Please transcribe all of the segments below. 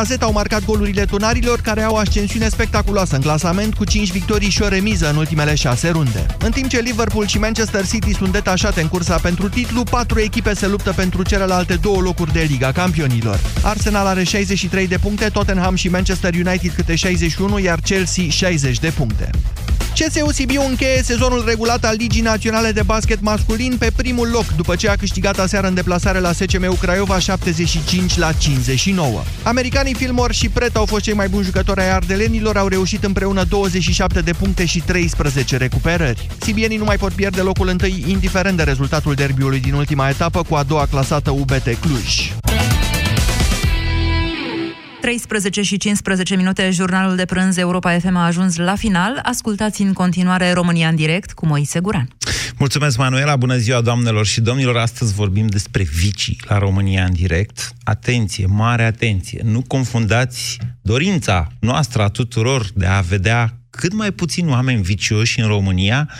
Lacazette au marcat golurile tunarilor, care au ascensiune spectaculoasă în clasament, cu 5 victorii și o remiză în ultimele 6 runde. În timp ce Liverpool și Manchester City sunt detașate în cursa pentru titlu, patru echipe se luptă pentru celelalte două locuri de Liga Campionilor. Arsenal are 63 de puncte, Tottenham și Manchester United câte 61, iar Chelsea 60 de puncte. CSU Sibiu încheie sezonul regulat al Ligii Naționale de Basket Masculin pe primul loc, după ce a câștigat aseară în deplasare la SCM Craiova 75 la 59. Americanii Filmor și Pret au fost cei mai buni jucători ai ardelenilor, au reușit împreună 27 de puncte și 13 recuperări. Sibienii nu mai pot pierde locul întâi, indiferent de rezultatul derbiului din ultima etapă cu a doua clasată UBT Cluj. 13 și 15 minute, jurnalul de prânz Europa FM a ajuns la final. Ascultați în continuare România în direct cu Moise Guran. Mulțumesc, Manuela! Bună ziua, doamnelor și domnilor! Astăzi vorbim despre vicii la România în direct. Atenție, mare atenție! Nu confundați dorința noastră a tuturor de a vedea cât mai puțini oameni vicioși în România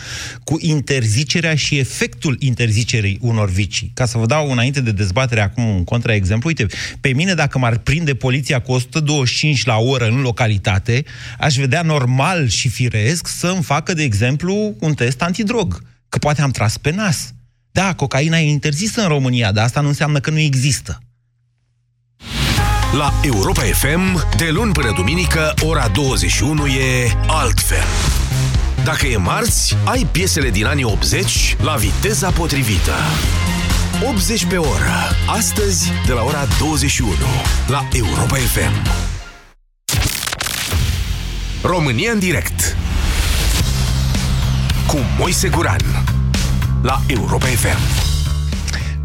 cu interzicerea și efectul interzicerii unor vicii. Ca să vă dau înainte de dezbatere acum un contraexemplu, uite, pe mine dacă m-ar prinde poliția cu 125 la oră în localitate, aș vedea normal și firesc să îmi facă, de exemplu, un test antidrog. Că poate am tras pe nas. Da, cocaina e interzisă în România, dar asta nu înseamnă că nu există. La Europa FM, de luni până duminică, ora 21 e altfel. Dacă e marți, ai piesele din anii 80 la viteza potrivită. 80 pe oră. Astăzi, de la ora 21, la Europa FM. România în direct. Cu Moise Guran. La Europa FM.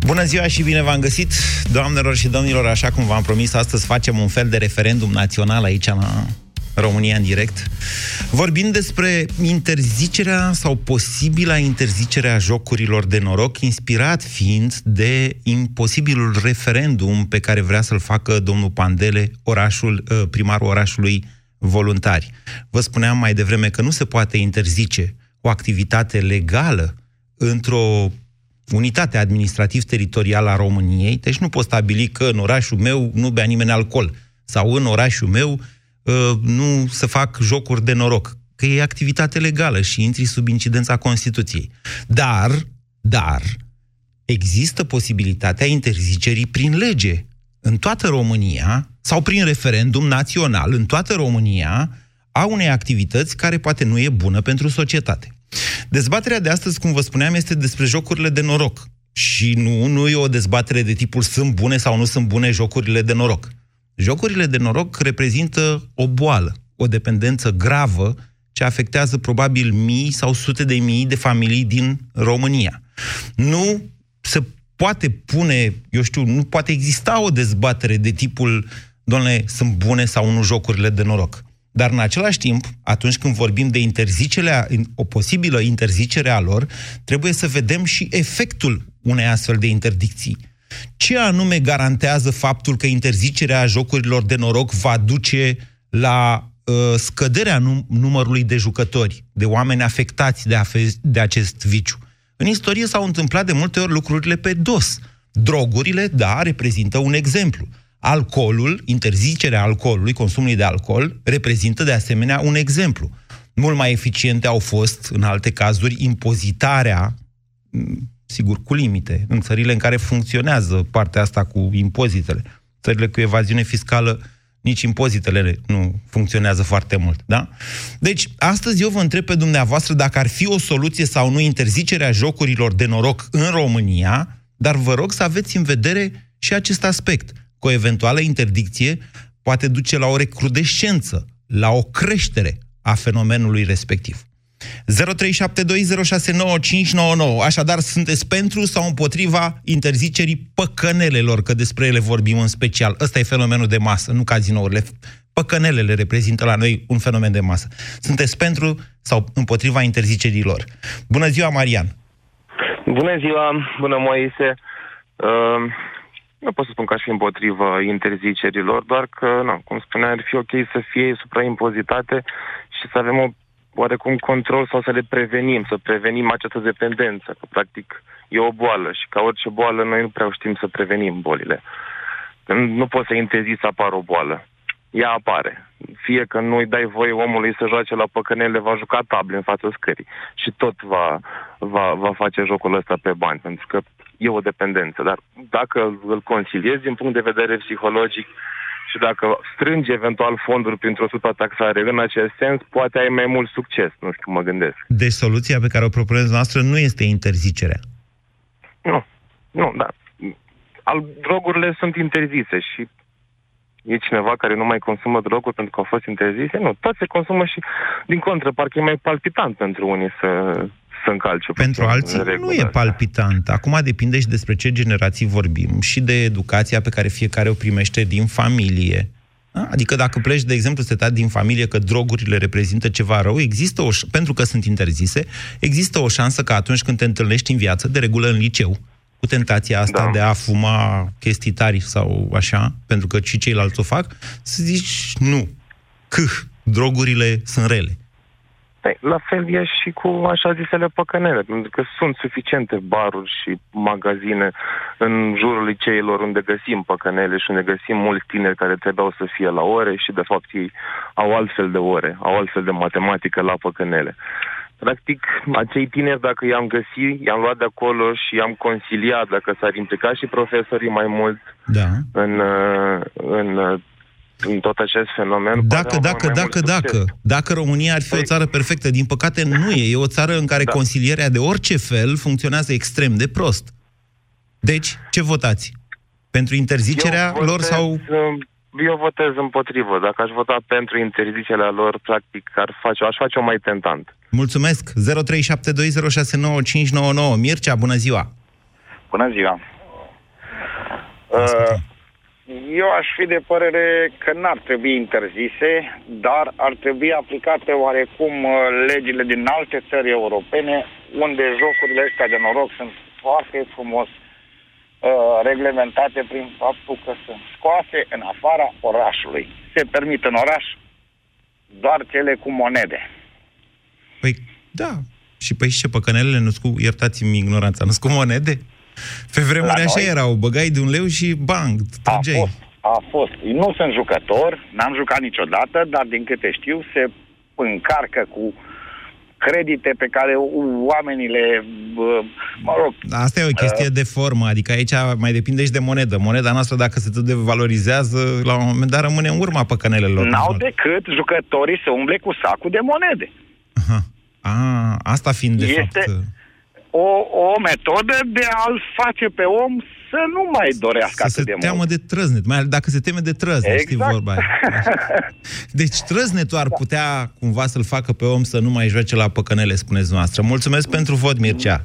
Bună ziua și bine v-am găsit, doamnelor și domnilor, așa cum v-am promis, astăzi facem un fel de referendum național aici la România în direct, vorbind despre interzicerea sau posibila interzicerea jocurilor de noroc, inspirat fiind de imposibilul referendum pe care vrea să-l facă domnul Pandele, orașul, ă, primarul orașului voluntari. Vă spuneam mai devreme că nu se poate interzice o activitate legală într-o unitatea administrativ-teritorială a României, deci nu pot stabili că în orașul meu nu bea nimeni alcool sau în orașul meu uh, nu se fac jocuri de noroc, că e activitate legală și intri sub incidența Constituției. Dar, dar, există posibilitatea interzicerii prin lege în toată România sau prin referendum național în toată România a unei activități care poate nu e bună pentru societate. Dezbaterea de astăzi, cum vă spuneam, este despre jocurile de noroc. Și nu, nu e o dezbatere de tipul sunt bune sau nu sunt bune jocurile de noroc. Jocurile de noroc reprezintă o boală, o dependență gravă ce afectează probabil mii sau sute de mii de familii din România. Nu se poate pune, eu știu, nu poate exista o dezbatere de tipul, domnule, sunt bune sau nu jocurile de noroc. Dar în același timp, atunci când vorbim de interzicerea, o posibilă interzicere a lor, trebuie să vedem și efectul unei astfel de interdicții. Ce anume garantează faptul că interzicerea jocurilor de noroc va duce la uh, scăderea num- numărului de jucători, de oameni afectați de, afe- de acest viciu? În istorie s-au întâmplat de multe ori lucrurile pe dos. Drogurile, da, reprezintă un exemplu. Alcoolul, interzicerea alcoolului, consumului de alcool, reprezintă de asemenea un exemplu. Mult mai eficiente au fost, în alte cazuri, impozitarea, sigur, cu limite, în țările în care funcționează partea asta cu impozitele. Țările cu evaziune fiscală, nici impozitele nu funcționează foarte mult, da? Deci, astăzi eu vă întreb pe dumneavoastră dacă ar fi o soluție sau nu interzicerea jocurilor de noroc în România, dar vă rog să aveți în vedere și acest aspect – cu o eventuală interdicție poate duce la o recrudescență, la o creștere a fenomenului respectiv. 0372069599. Așadar, sunteți pentru sau împotriva interzicerii păcănelelor, că despre ele vorbim în special. Ăsta e fenomenul de masă, nu cazinourile. Păcănelele reprezintă la noi un fenomen de masă. Sunteți pentru sau împotriva interzicerilor? Bună ziua, Marian! Bună ziua, bună Moise! Uh, nu pot să spun că aș fi împotriva interzicerilor, doar că, nu, cum spunea, ar fi ok să fie supraimpozitate și să avem o oarecum control sau să le prevenim, să prevenim această dependență, că practic e o boală și ca orice boală noi nu prea știm să prevenim bolile. Nu poți să interziți să apară o boală. ea apare. Fie că nu-i dai voie omului să joace la păcănele, va juca table în fața scării și tot va, va, va face jocul ăsta pe bani, pentru că e o dependență. Dar dacă îl conciliezi din punct de vedere psihologic și dacă strângi eventual fonduri printr-o taxare în acest sens, poate ai mai mult succes, nu știu, mă gândesc. Deci soluția pe care o propuneți noastră nu este interzicerea. Nu, nu, dar al, drogurile sunt interzise și e cineva care nu mai consumă droguri pentru că au fost interzise? Nu, toți se consumă și, din contră, parcă e mai palpitant pentru unii să, să încalce. Pentru alții nu e palpitant. Acum depinde și despre ce generații vorbim și de educația pe care fiecare o primește din familie. Da? Adică dacă pleci, de exemplu, să din familie că drogurile reprezintă ceva rău, există o, pentru că sunt interzise, există o șansă că atunci când te întâlnești în viață, de regulă în liceu, cu tentația asta da. de a fuma chestii tari sau așa, pentru că și ceilalți o fac, să zici nu, că drogurile sunt rele. Păi, la fel e și cu așa zisele păcănele, pentru că sunt suficiente baruri și magazine în jurul liceilor unde găsim păcănele și unde găsim mulți tineri care trebuiau să fie la ore și de fapt ei au altfel de ore, au altfel de matematică la păcănele. Practic, acei tineri, dacă i-am găsit, i-am luat de acolo și i-am conciliat, dacă s-ar implica și profesorii mai mult da. în, în, în tot acest fenomen. Dacă, dacă, dacă, dacă, dacă România ar fi păi... o țară perfectă, din păcate nu e. E o țară în care da. consilierea de orice fel funcționează extrem de prost. Deci, ce votați? Pentru interzicerea votez, lor sau... Um, eu votez împotrivă. Dacă aș vota pentru interzicerea lor, practic, ar face, aș face-o mai tentant. Mulțumesc! 0372069599. Mircea, bună ziua! Bună ziua! Uh, eu aș fi de părere că n-ar trebui interzise, dar ar trebui aplicate oarecum uh, legile din alte țări europene, unde jocurile astea de noroc sunt foarte frumos uh, reglementate prin faptul că sunt scoase în afara orașului. Se permit în oraș doar cele cu monede. Păi, da. Și păi și ce, păcănelele nu cu, iertați-mi ignoranța, nu cu monede? Pe vremuri așa noi? erau, băgai de un leu și bang, trăgeai. A fost, a fost. Nu sunt jucător, n-am jucat niciodată, dar din câte știu se încarcă cu credite pe care oamenii le, mă rog... Asta e o chestie uh, de formă, adică aici mai depinde și de monedă. Moneda noastră, dacă se tot devalorizează, la un moment dat rămâne în urma păcănelelor. N-au decât jucătorii să umble cu sacul de monede. Aha. A, asta fiind de este, fapt o, o metodă de a-l face pe om să nu mai dorească să atât se de teamă mult. de trăznet, mai ales dacă se teme de trăznet, exact. știi vorba aia. Deci trăznetul ar putea cumva să-l facă pe om să nu mai joace la păcănele, spuneți noastră. Mulțumesc pentru vot, Mircea. 0372069599.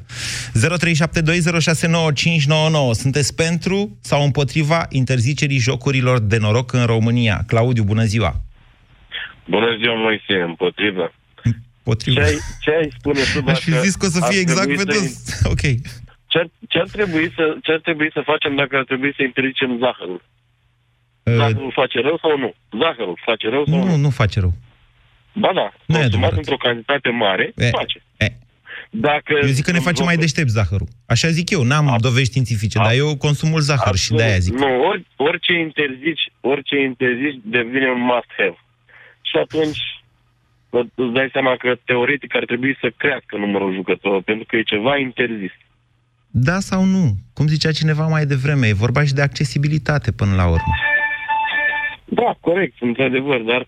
Sunteți pentru sau împotriva interzicerii jocurilor de noroc în România? Claudiu, bună ziua! Bună ziua, Moise, împotriva. Potrivă. Ce ai, ce ai spune tu Aș fi zis că o să fie exact pe dos. Să... Ok. Ce ar, ce, ar trebui să, ce ar trebui să facem dacă ar trebui să interzicem zahărul? Uh... Zahărul face rău sau nu? Zahărul face rău sau nu? Nu, nu face rău. Ba da, nu consumat într-o cantitate mare, e, face. E. Dacă eu zic că ne face mai deștept zahărul. Așa zic eu, n-am a, dovezi științifice, a, dar eu consum mult zahăr absolut. și de-aia zic. Nu, ori, orice interzici, orice interzici devine un must-have. Și atunci îți dai seama că teoretic ar trebui să crească numărul jucătorilor, pentru că e ceva interzis. Da sau nu? Cum zicea cineva mai devreme, e vorba și de accesibilitate până la urmă. Da, corect, într-adevăr, dar,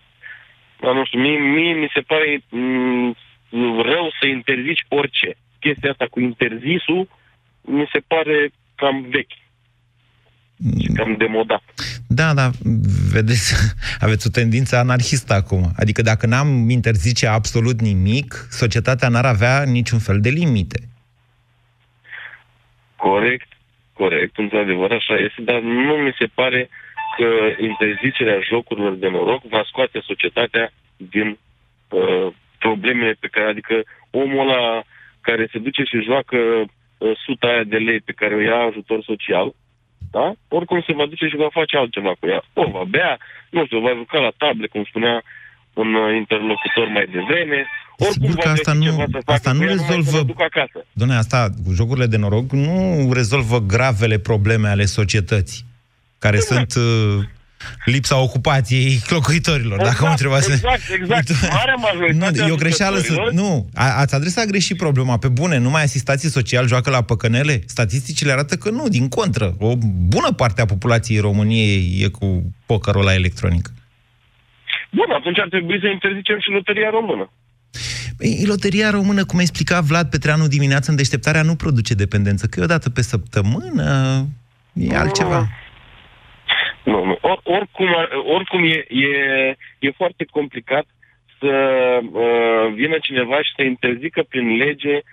dar nu știu, mie, mie mi se pare m- mm, rău să interzici orice. Chestia asta cu interzisul mi se pare cam vechi. Și cam demodat. Da, da, vedeți, aveți o tendință anarhistă acum. Adică dacă n-am interzice absolut nimic, societatea n-ar avea niciun fel de limite. Corect, corect, într-adevăr, așa este, dar nu mi se pare că interzicerea jocurilor de noroc va scoate societatea din uh, problemele pe care, adică omul ăla care se duce și joacă uh, suta aia de lei pe care o ia ajutor social, da? Oricum se va duce și va face altceva cu ea. O va bea, nu știu, va juca la table, cum spunea un uh, interlocutor mai devreme. Oricum Sigur că asta nu, asta nu rezolvă... Doamne, asta, cu jocurile de noroc, nu rezolvă gravele probleme ale societății, care exact. sunt uh, lipsa ocupației locuitorilor, exact, dacă mă întrebați. Exact, exact. Marea majoritate nu, e o greșeală să... Nu, a, ați adresat greșit problema. Pe bune, numai asistații social joacă la păcănele? Statisticile arată că nu, din contră. O bună parte a populației României e cu pokerul la electronic. Bun, atunci ar trebui să interzicem și loteria română. Păi, loteria română, cum explica Vlad Petreanu dimineața în deșteptarea, nu produce dependență, că e o dată pe săptămână, e altceva. Mm. Nu, nu. Or, oricum, oricum e, e, e foarte complicat să uh, vină cineva și să interzică prin lege uh,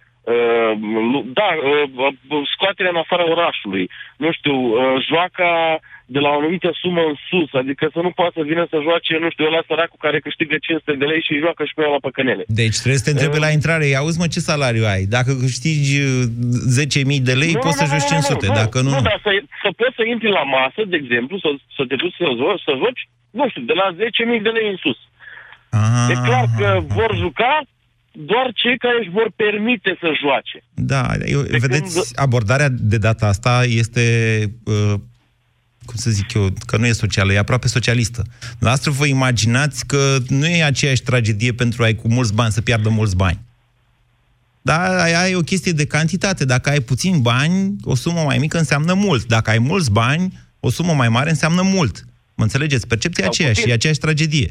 da, uh, scoaterea în afara orașului. Nu știu, uh, joaca de la o anumită sumă în sus, adică să nu poată să vină să joace, nu știu, ăla săracul care câștigă 500 de lei și joacă și pe la păcănele. Deci trebuie să te întrebe uh, la intrare, ia auzi mă ce salariu ai? Dacă câștigi 10.000 de lei, nu, poți nu, să joci 500, nu, dacă nu... Nu, dar să, să poți să intri la masă, de exemplu, să, să te duci să, joci, să joci, nu știu, de la 10.000 de lei în sus. Ah, e clar că vor juca doar cei care își vor permite să joace. Da, eu, vedeți, când... abordarea de data asta este uh, cum să zic eu, că nu e socială, e aproape socialistă. Noastră vă imaginați că nu e aceeași tragedie pentru ai cu mulți bani să piardă mulți bani. Dar aia e o chestie de cantitate. Dacă ai puțin bani, o sumă mai mică înseamnă mult. Dacă ai mulți bani, o sumă mai mare înseamnă mult. Mă înțelegeți? Percepția e aceeași, e aceeași tragedie.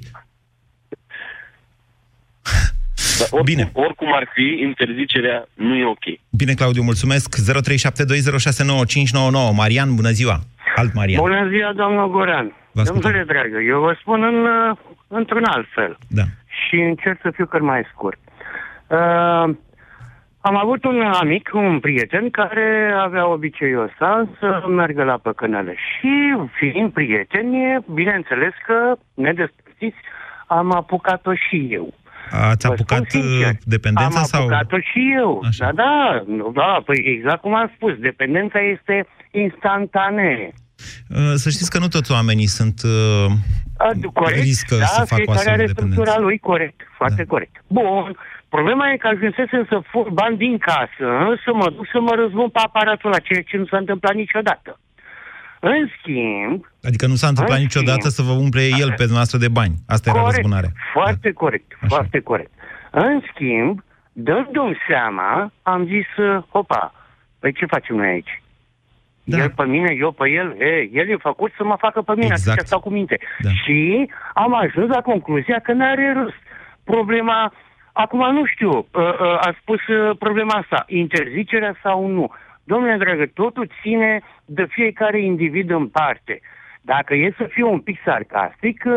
Dar oricum, Bine. oricum ar fi, interzicerea nu e ok. Bine, Claudiu, mulțumesc. 0372069599. Marian, bună ziua! Alt Marian. Bună ziua, domnul Goran. Domnule dragă, eu vă spun în, uh, într-un alt fel. Da. Și încerc să fiu cât mai scurt. Uh, am avut un amic, un prieten, care avea obiceiul ăsta să meargă la păcănele. Și fiind prieteni, bineînțeles că, nedespărțiți, am apucat-o și eu. Ați apucat uh, dependența am sau... Am apucat-o și eu. Așa. Da, da, da, păi exact cum am spus, dependența este instantanee. Uh, să știți că nu toți oamenii sunt uh, corect, riscă da, să facă o astfel are structura lui corect, foarte da. corect. Bun, problema e că ajunsesem să fur bani din casă, să mă duc să mă răzbun pe aparatul ăla, ceea ce nu s-a întâmplat niciodată. În schimb... Adică nu s-a întâmplat niciodată schimb, să vă umple el pe dumneavoastră de bani. Asta corect, era răzbunarea. Foarte da. corect, Așa. foarte corect. În schimb, dându-mi seama, am zis, hopa, păi ce facem noi aici? Da. El pe mine, eu pe el, e, el e făcut să mă facă pe mine, exact. stau cu minte. Da. Și am ajuns la concluzia că n-are rost. Problema, acum nu știu, uh, uh, a spus uh, problema asta, interzicerea sau nu. Domnule dragă, totul ține de fiecare individ în parte. Dacă e să fiu un pic sarcastic, uh,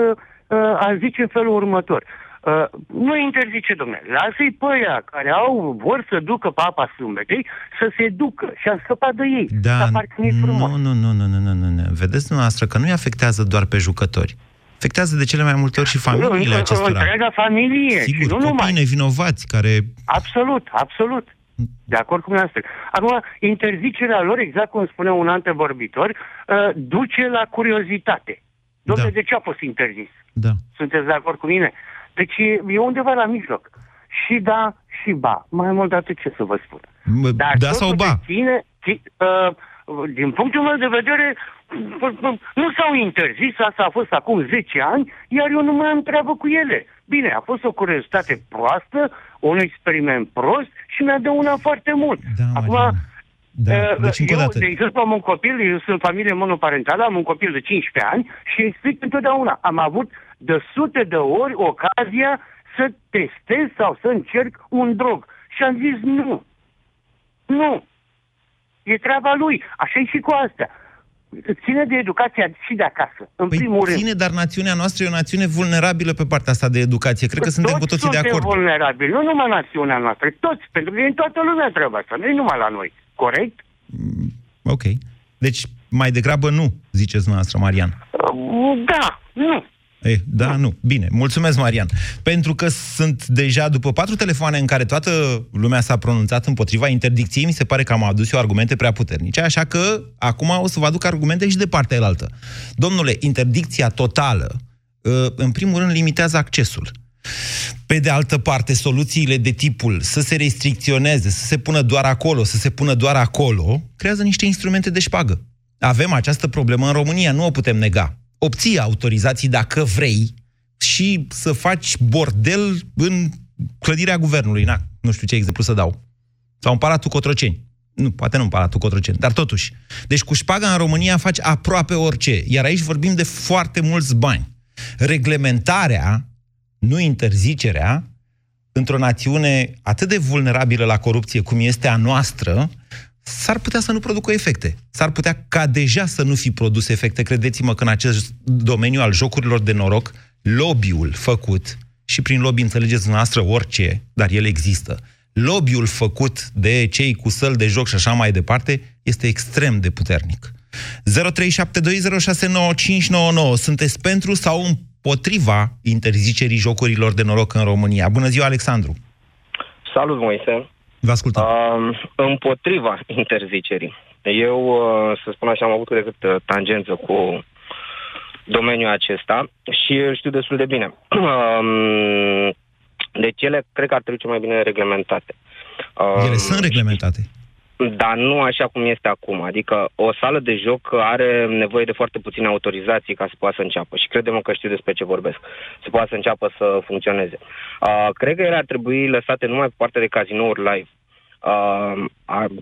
uh, aș zice în felul următor. Uh, nu interzice, domnule, lasă-i pe aia care au, vor să ducă papa sâmbetei, să se ducă și a scăpat de ei. Da, nu, nu, nu, nu, nu, nu, nu, nu. Vedeți dumneavoastră că nu-i afectează doar pe jucători. Afectează de cele mai multe ori și familiile acestora. Întreaga familie. Sigur, și nu copii numai. nevinovați care... Absolut, absolut. De acord cu dumneavoastră. Acum, interzicerea lor, exact cum spunea un antevorbitor, uh, duce la curiozitate. Domnule, da. de ce a fost interzis? Da. Sunteți de acord cu mine? Deci e undeva la mijloc. Și da, și ba. Mai mult de atât ce să vă spun. Dar da sau ba? Ține, uh, din punctul meu de vedere, nu s-au interzis, asta a fost acum 10 ani, iar eu nu mai am treabă cu ele. Bine, a fost o curiozitate proastă, un experiment prost și mi-a dă una foarte mult. Da, Acum, da. Uh, deci, eu, dată... de exemplu, am un copil, eu sunt familie monoparentală, am un copil de 15 ani și explic întotdeauna. Am avut de sute de ori ocazia să testez sau să încerc un drog. Și am zis nu. Nu. E treaba lui. Așa e și cu astea. Ține de educația și de acasă, în păi primul ține, rând. dar națiunea noastră e o națiune vulnerabilă pe partea asta de educație. Cred că toți suntem cu toții de acord. vulnerabili, nu numai națiunea noastră, toți, pentru că e în toată lumea treaba asta, nu e numai la noi. Corect? Mm, ok. Deci, mai degrabă nu, ziceți noastră, Marian. Da, nu. Eh, da, nu. Bine, mulțumesc, Marian. Pentru că sunt deja după patru telefoane în care toată lumea s-a pronunțat împotriva interdicției, mi se pare că am adus eu argumente prea puternice, așa că acum o să vă aduc argumente și de partea elaltă. Domnule, interdicția totală, ă, în primul rând, limitează accesul. Pe de altă parte, soluțiile de tipul să se restricționeze, să se pună doar acolo, să se pună doar acolo, creează niște instrumente de șpagă. Avem această problemă în România, nu o putem nega obții autorizații dacă vrei și să faci bordel în clădirea guvernului. Na, nu știu ce exemplu să dau. Sau în Palatul Cotroceni. Nu, poate nu în Palatul Cotroceni, dar totuși. Deci cu șpaga în România faci aproape orice. Iar aici vorbim de foarte mulți bani. Reglementarea, nu interzicerea, într-o națiune atât de vulnerabilă la corupție cum este a noastră, s-ar putea să nu producă efecte. S-ar putea ca deja să nu fi produs efecte. Credeți-mă că în acest domeniu al jocurilor de noroc, lobby-ul făcut, și prin lobby înțelegeți noastră orice, dar el există, lobby-ul făcut de cei cu săl de joc și așa mai departe, este extrem de puternic. 0372069599. Sunteți pentru sau împotriva interzicerii jocurilor de noroc în România? Bună ziua, Alexandru! Salut, Moise! Vă ascultăm. Uh, împotriva interzicerii. Eu, uh, să spun așa, am avut decât uh, tangență cu domeniul acesta și îl știu destul de bine. Uh, deci ele cred că ar trebui cel mai bine reglementate. Uh, ele sunt reglementate. Dar nu așa cum este acum. Adică o sală de joc are nevoie de foarte puține autorizații ca să poată să înceapă. Și credem că știu despre ce vorbesc. Să poată să înceapă să funcționeze. Uh, cred că ele ar trebui lăsate numai pe partea de cazinouri live. Uh,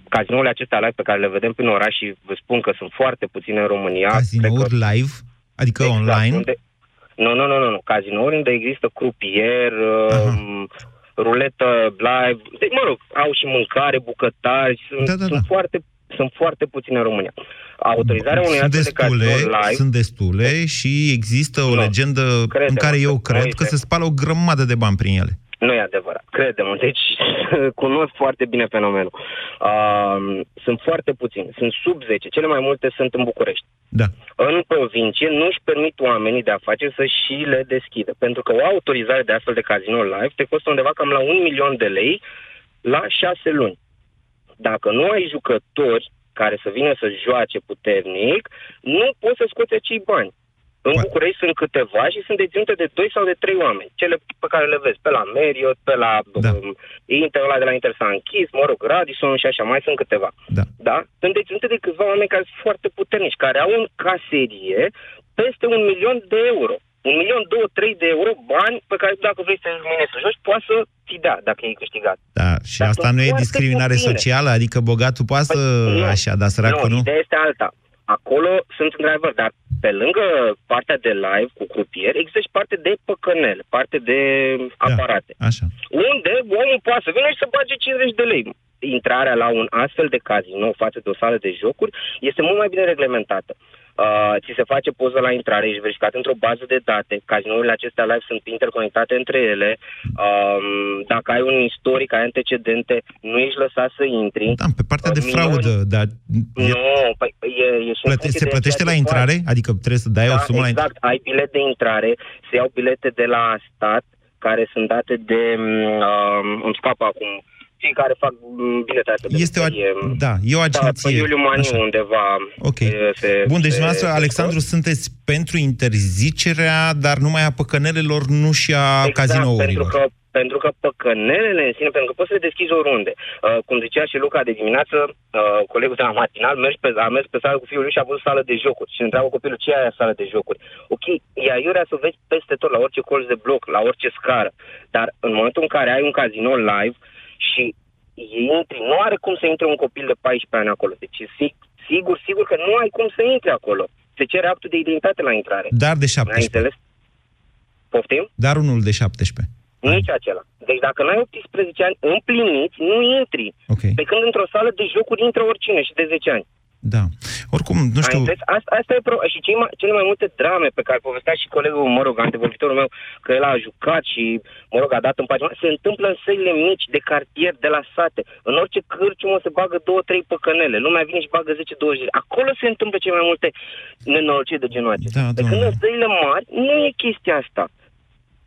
cazinourile acestea live pe care le vedem prin oraș și vă spun că sunt foarte puține în România. Cazinouri că... live? Adică exact, online? Unde... Nu, nu, nu, nu, nu. Cazinouri unde există crupier, uh, ruletă live, de, mă rog, au și mâncare, bucătari, sunt, da, da, da. sunt foarte sunt foarte puține în România. Autorizarea unui sunt destule, de live... Sunt destule și există o no, legendă în care eu cred că se spală o grămadă de bani prin ele. Nu e adevărat, credem. Deci cunosc foarte bine fenomenul. Uh, sunt foarte puțini, sunt sub 10, cele mai multe sunt în București. Da. În provincie nu își permit oamenii de afaceri să și le deschidă, pentru că o autorizare de astfel de casino live te costă undeva cam la un milion de lei la șase luni. Dacă nu ai jucători care să vină să joace puternic, nu poți să scoți acei bani. În București sunt câteva și sunt deținute de doi sau de trei oameni. Cele pe care le vezi pe la Marriott, pe la da. um, Inter, ăla de la Inter s-a închis, mă rog, Radisson și așa, mai sunt câteva. Da. da? Sunt deținute de câțiva oameni care sunt foarte puternici, care au în caserie peste un milion de euro. Un milion, două, trei de euro, bani pe care dacă vrei să mine să joci, poți să ți dea dacă ai câștigat. Da, și dar asta nu e discriminare puține. socială? Adică bogatul poate păi, să nu, așa, dar săracul nu? Nu, ideea este alta. Acolo sunt într-adevăr, dar pe lângă partea de live cu crupier, există și parte de păcănel, parte de da, aparate. Așa. Unde omul poate să vină și să bage 50 de lei. Intrarea la un astfel de casino față de o sală de jocuri este mult mai bine reglementată. Uh, ți se face poză la intrare, ești verificat într-o bază de date, cazinourile acestea live sunt interconectate între ele, um, dacă ai un istoric, ai antecedente, nu ești lăsat să intri. Da, pe partea uh, de fraudă, dar... Nu, păi, e, e și Plăte- se plătește la intrare? Poate. Adică trebuie să dai da, o sumă exact, la intrare? ai bilet de intrare, se iau bilete de la stat, care sunt date de... Um, îmi scapă acum cei care fac bilete de Este o, da, e o agenție. Da, pe Iuliu Maniu Așa. undeva. Ok. Se, Bun, deci dumneavoastră, Alexandru, sunteți pentru interzicerea, dar numai a păcănelelor, nu și a exact, cazinourilor. pentru că pentru că păcănelele în sine, pentru că poți să le deschizi oriunde. Uh, cum zicea și Luca de dimineață, uh, colegul de la matinal, mergi pe, a mers pe sală cu fiul lui și a văzut sală de jocuri și întreabă copilul ce e aia sală de jocuri. Ok, e aiurea să o vezi peste tot, la orice colț de bloc, la orice scară. Dar în momentul în care ai un casino live, și intri, nu are cum să intre un copil de 14 ani acolo. Deci sigur, sigur că nu ai cum să intri acolo. Se cere actul de identitate la intrare. Dar de 17. înțeles? Poftim? Dar unul de 17. Nici acela. Deci dacă nu ai 18 ani împliniți, nu intri. Okay. Pe când într-o sală de jocuri intră oricine și de 10 ani. Da. Oricum, nu știu... Asta, asta e pro... Și cei mai, cele mai multe drame pe care povestea și colegul, mă rog, antevorbitorul meu, că el a jucat și, mă rog, a dat în pagina, se întâmplă în săile mici de cartier, de la sate. În orice cârciumă se bagă două, trei păcănele. Lumea vine și bagă 10-20 Acolo se întâmplă cele mai multe nenorociri de genul acesta. Da, de când în săile mari, nu e chestia asta.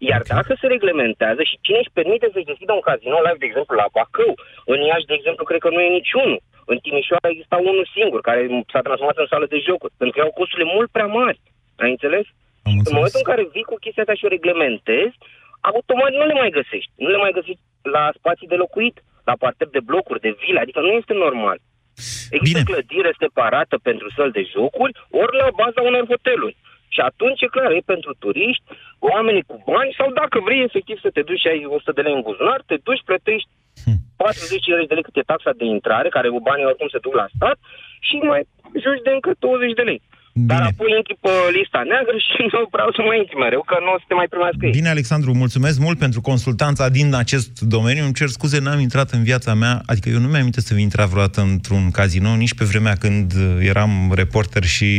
Iar okay. dacă se reglementează și cine își permite să-și deschidă un casino live, de exemplu, la Bacău, în Iași, de exemplu, cred că nu e niciunul. În Timișoara exista unul singur, care s-a transformat în sală de jocuri, pentru că au costurile mult prea mari. Ai înțeles? Am în momentul în care vii cu chestia asta și o reglementezi, automat nu le mai găsești. Nu le mai găsești la spații de locuit, la parter de blocuri, de vile, adică nu este normal. Există Bine. clădire separată pentru săl de jocuri, ori la baza unor hoteluri. Și atunci, e clar, e pentru turiști, oamenii cu bani, sau dacă vrei efectiv să te duci și ai 100 de lei în buzunar, te duci, plătești 40 de lei cât e taxa de intrare, care cu banii oricum se duc la stat, și mai joci de încă 20 de lei. Bine. Dar apoi intri pe lista neagră și nu vreau să mai intri mereu, că nu o să te mai primească ei. Bine, Alexandru, mulțumesc mult pentru consultanța din acest domeniu. Îmi cer scuze, n-am intrat în viața mea, adică eu nu mi-am să fi intrat vreodată într-un casino, nici pe vremea când eram reporter și,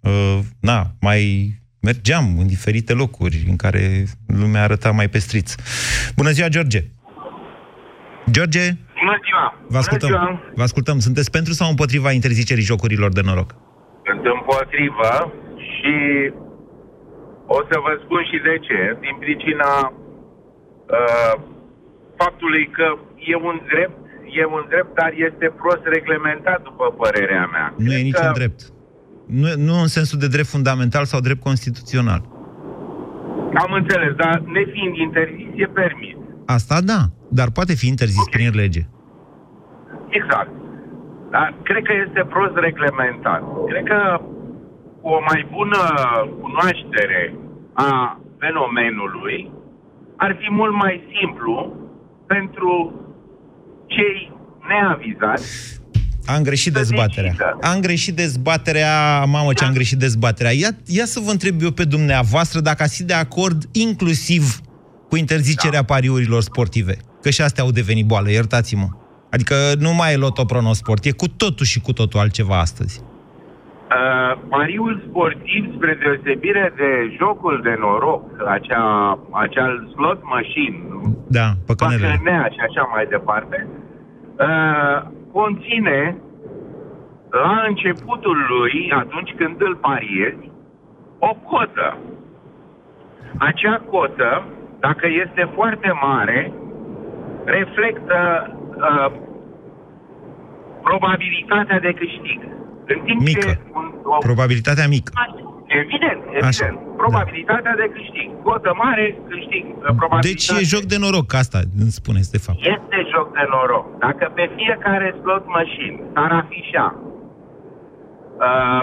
uh, na, mai mergeam în diferite locuri în care lumea arăta mai pestriț. Bună ziua, George! George? Bună ziua! Vă ascultăm. Bună ziua. Vă ascultăm. Sunteți pentru sau împotriva interzicerii jocurilor de noroc? Sunt împotrivă și o să vă spun și de ce. Din pricina uh, faptului că e un drept, e un drept, dar este prost reglementat, după părerea mea. Nu Cred e niciun că... drept. Nu, nu în sensul de drept fundamental sau drept constituțional. Am înțeles, dar nefiind interzis, e permis. Asta da, dar poate fi interzis okay. prin lege. Exact. Dar cred că este prost reglementat. Cred că o mai bună cunoaștere a fenomenului ar fi mult mai simplu pentru cei neavizați am greșit dezbaterea. Am greșit dezbaterea, mamă ce am greșit dezbaterea. Ia, ia să vă întreb eu pe dumneavoastră dacă ați fi de acord inclusiv cu interzicerea da. pariurilor sportive. Că și astea au devenit boală, iertați-mă. Adică nu mai e lotopronosport, e cu totul și cu totul altceva astăzi. Uh, pariul sportiv, spre deosebire de jocul de noroc, acea, acel slot machine, da, păcănele. și așa mai departe, uh, conține la începutul lui, atunci când îl pariezi, o cotă. Acea cotă, dacă este foarte mare, reflectă uh, probabilitatea de câștig. În timp mică. Ce un, o... Probabilitatea mică. Evident, evident. Așa. Probabilitatea da. de câștig. Cotă mare, câștig. Uh, probabilitate. Deci e joc de noroc, asta îmi spuneți de fapt. Este joc de noroc. Dacă pe fiecare slot machine s-ar afișa uh,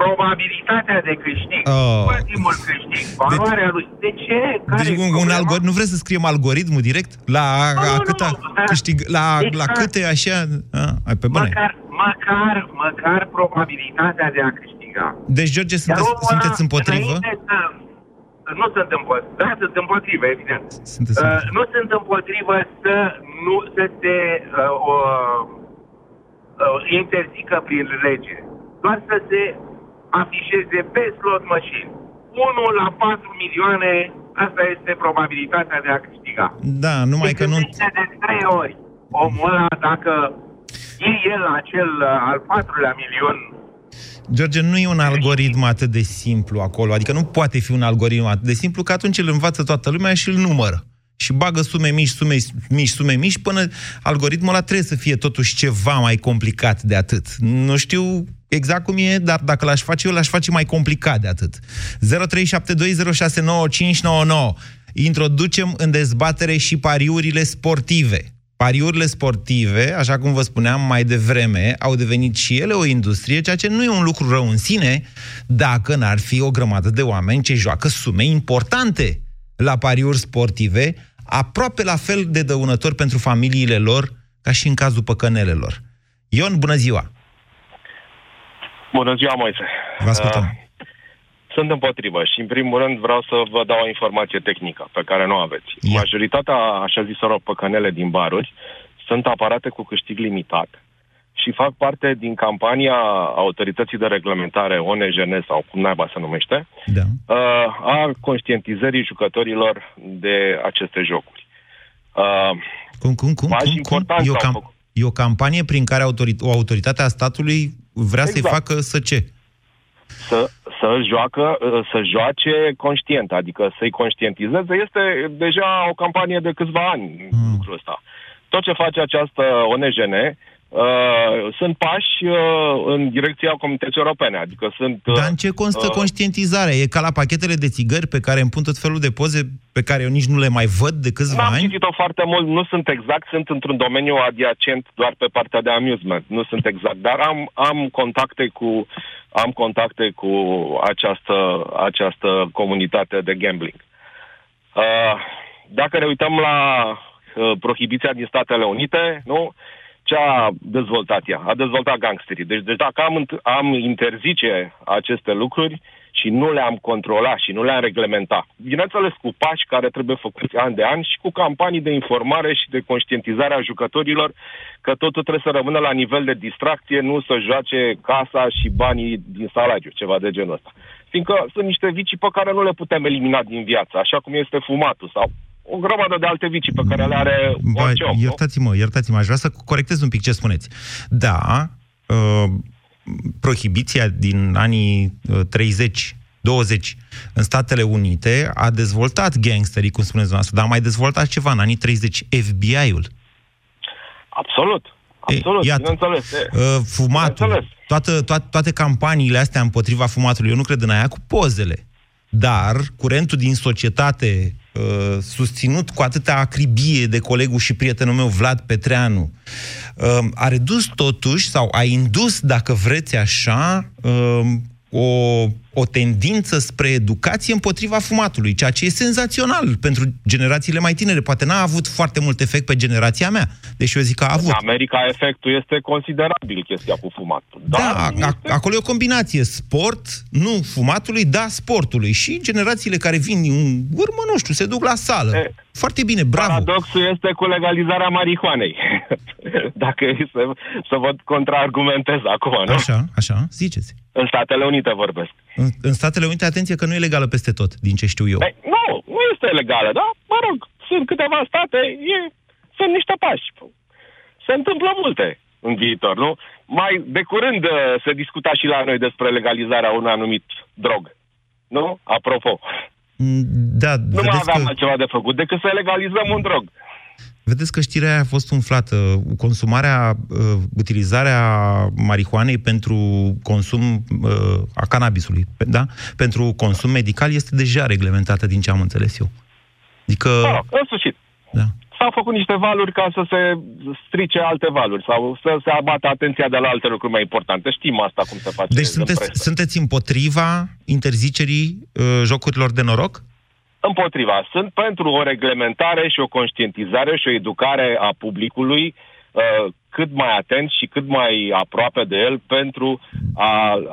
probabilitatea de câștig, oh. ultimul câștig, valoarea lui. De ce? Care deci un, un algor- nu vreți să scriem algoritmul direct? La no, a, câta nu, nu, câștig, la, exact. la câte așa... A, ai pe bune. Măcar, măcar, măcar probabilitatea de a câștiga. Deci, George, sunteți, sunteți împotrivă? Să, nu sunt împotrivă. Da, sunt împotrivă, evident. Sunteți uh, nu sunt împotrivă să nu să se uh, uh, uh, interzică prin lege. Doar să se afișeze pe slot machine. 1 la 4 milioane, asta este probabilitatea de a câștiga. Da, numai că nu... de 3 ori. Omul ăla, dacă e el acel uh, al patrulea milion George, nu e un algoritm atât de simplu acolo. Adică nu poate fi un algoritm atât de simplu, că atunci îl învață toată lumea și îl numără. Și bagă sume mici, sume mici, sume mici, până algoritmul ăla trebuie să fie totuși ceva mai complicat de atât. Nu știu exact cum e, dar dacă l-aș face eu, l-aș face mai complicat de atât. 0372069599. Introducem în dezbatere și pariurile sportive. Pariurile sportive, așa cum vă spuneam mai devreme, au devenit și ele o industrie, ceea ce nu e un lucru rău în sine, dacă n-ar fi o grămadă de oameni ce joacă sume importante la pariuri sportive, aproape la fel de dăunători pentru familiile lor, ca și în cazul păcănelelor. Ion, bună ziua! Bună ziua, Moise. Vă ascultăm. Uh, sunt împotrivă și, în primul rând, vreau să vă dau o informație tehnică pe care nu o aveți. Yeah. Majoritatea, așa ziselor, păcănele din baruri sunt aparate cu câștig limitat și fac parte din campania autorității de reglementare ONGN sau cum naiba se numește, da. uh, a conștientizării jucătorilor de aceste jocuri. Uh, cum, cum, cum? cum, cum? E, o cam- e o campanie prin care autorit- o autoritate a statului vrea exact. să-i facă să ce? Să, să, joacă, să joace conștient, adică să-i conștientizeze, este deja o campanie de câțiva ani mm. lucrul ăsta. Tot ce face această ONGN, uh, sunt pași uh, în direcția comunității europene. Adică sunt... Uh, Dar în ce constă uh, conștientizarea? E ca la pachetele de țigări pe care îmi pun tot felul de poze pe care eu nici nu le mai văd de câțiva N-am ani? citit-o foarte mult, nu sunt exact, sunt într-un domeniu adiacent doar pe partea de amusement, nu sunt exact, dar am, am contacte cu am contacte cu această, această comunitate de gambling. Uh, dacă ne uităm la uh, prohibiția din Statele Unite, nu? Ce a dezvoltat ea? A dezvoltat gangsterii. Deci, deci dacă am, am interzice aceste lucruri și nu le-am controlat și nu le-am reglementat, bineînțeles cu pași care trebuie făcuți an de an și cu campanii de informare și de conștientizare a jucătorilor că totul trebuie să rămână la nivel de distracție, nu să joace casa și banii din salariu, ceva de genul ăsta. Fiindcă sunt niște vicii pe care nu le putem elimina din viață, așa cum este fumatul sau o grămadă de alte vicii pe care le are orice om. Iertați-mă, iertați-mă, aș vrea să corectez un pic ce spuneți. Da, uh, prohibiția din anii uh, 30 20 în Statele Unite a dezvoltat gangsterii, cum spuneți dumneavoastră, dar a mai dezvoltat ceva în anii 30, FBI-ul. Absolut. Absolut, Ei, iată, bineînțeles. Uh, fumatul, bineînțeles. toată, toate, toate campaniile astea împotriva fumatului, eu nu cred în aia cu pozele. Dar curentul din societate, uh, susținut cu atâta acribie de colegul și prietenul meu Vlad Petreanu, uh, a redus totuși, sau a indus, dacă vreți așa, uh, o, o tendință spre educație împotriva fumatului, ceea ce e senzațional pentru generațiile mai tinere. Poate n-a avut foarte mult efect pe generația mea, deși eu zic că a avut. În America efectul este considerabil chestia cu fumatul. Da, Dar a- acolo e o combinație. Sport, nu fumatului, da sportului. Și generațiile care vin din urmă, nu știu, se duc la sală. E, Foarte bine, bravo. Paradoxul este cu legalizarea marihuanei. Dacă e să, să vă contraargumentez acum, nu? Așa, așa, ziceți. În Statele Unite vorbesc. În, în Statele Unite, atenție că nu e legală peste tot, din ce știu eu. Ei, nu, nu este legală, da? Mă rog, sunt câteva state, e, sunt niște pași. Se întâmplă multe în viitor, nu? Mai de curând uh, se discuta și la noi despre legalizarea unui anumit drog. Nu? Apropo. Mm, Da, Nu mai vedeți aveam că, altceva de făcut decât să legalizăm un drog. vedeți că știrea aia a fost umflată. Consumarea, uh, utilizarea marihuanei pentru consum uh, a cannabisului, pe- da? Pentru consum medical este deja reglementată din ce am înțeles eu. Adică, Mă rog, în sfârșit. Da. S-au făcut niște valuri ca să se strice alte valuri sau să se abată atenția de la alte lucruri mai importante. Știm asta cum se face Deci în sunteți, presă. sunteți împotriva interzicerii uh, jocurilor de noroc? Împotriva. Sunt pentru o reglementare și o conștientizare și o educare a publicului uh, cât mai atent și cât mai aproape de el pentru a,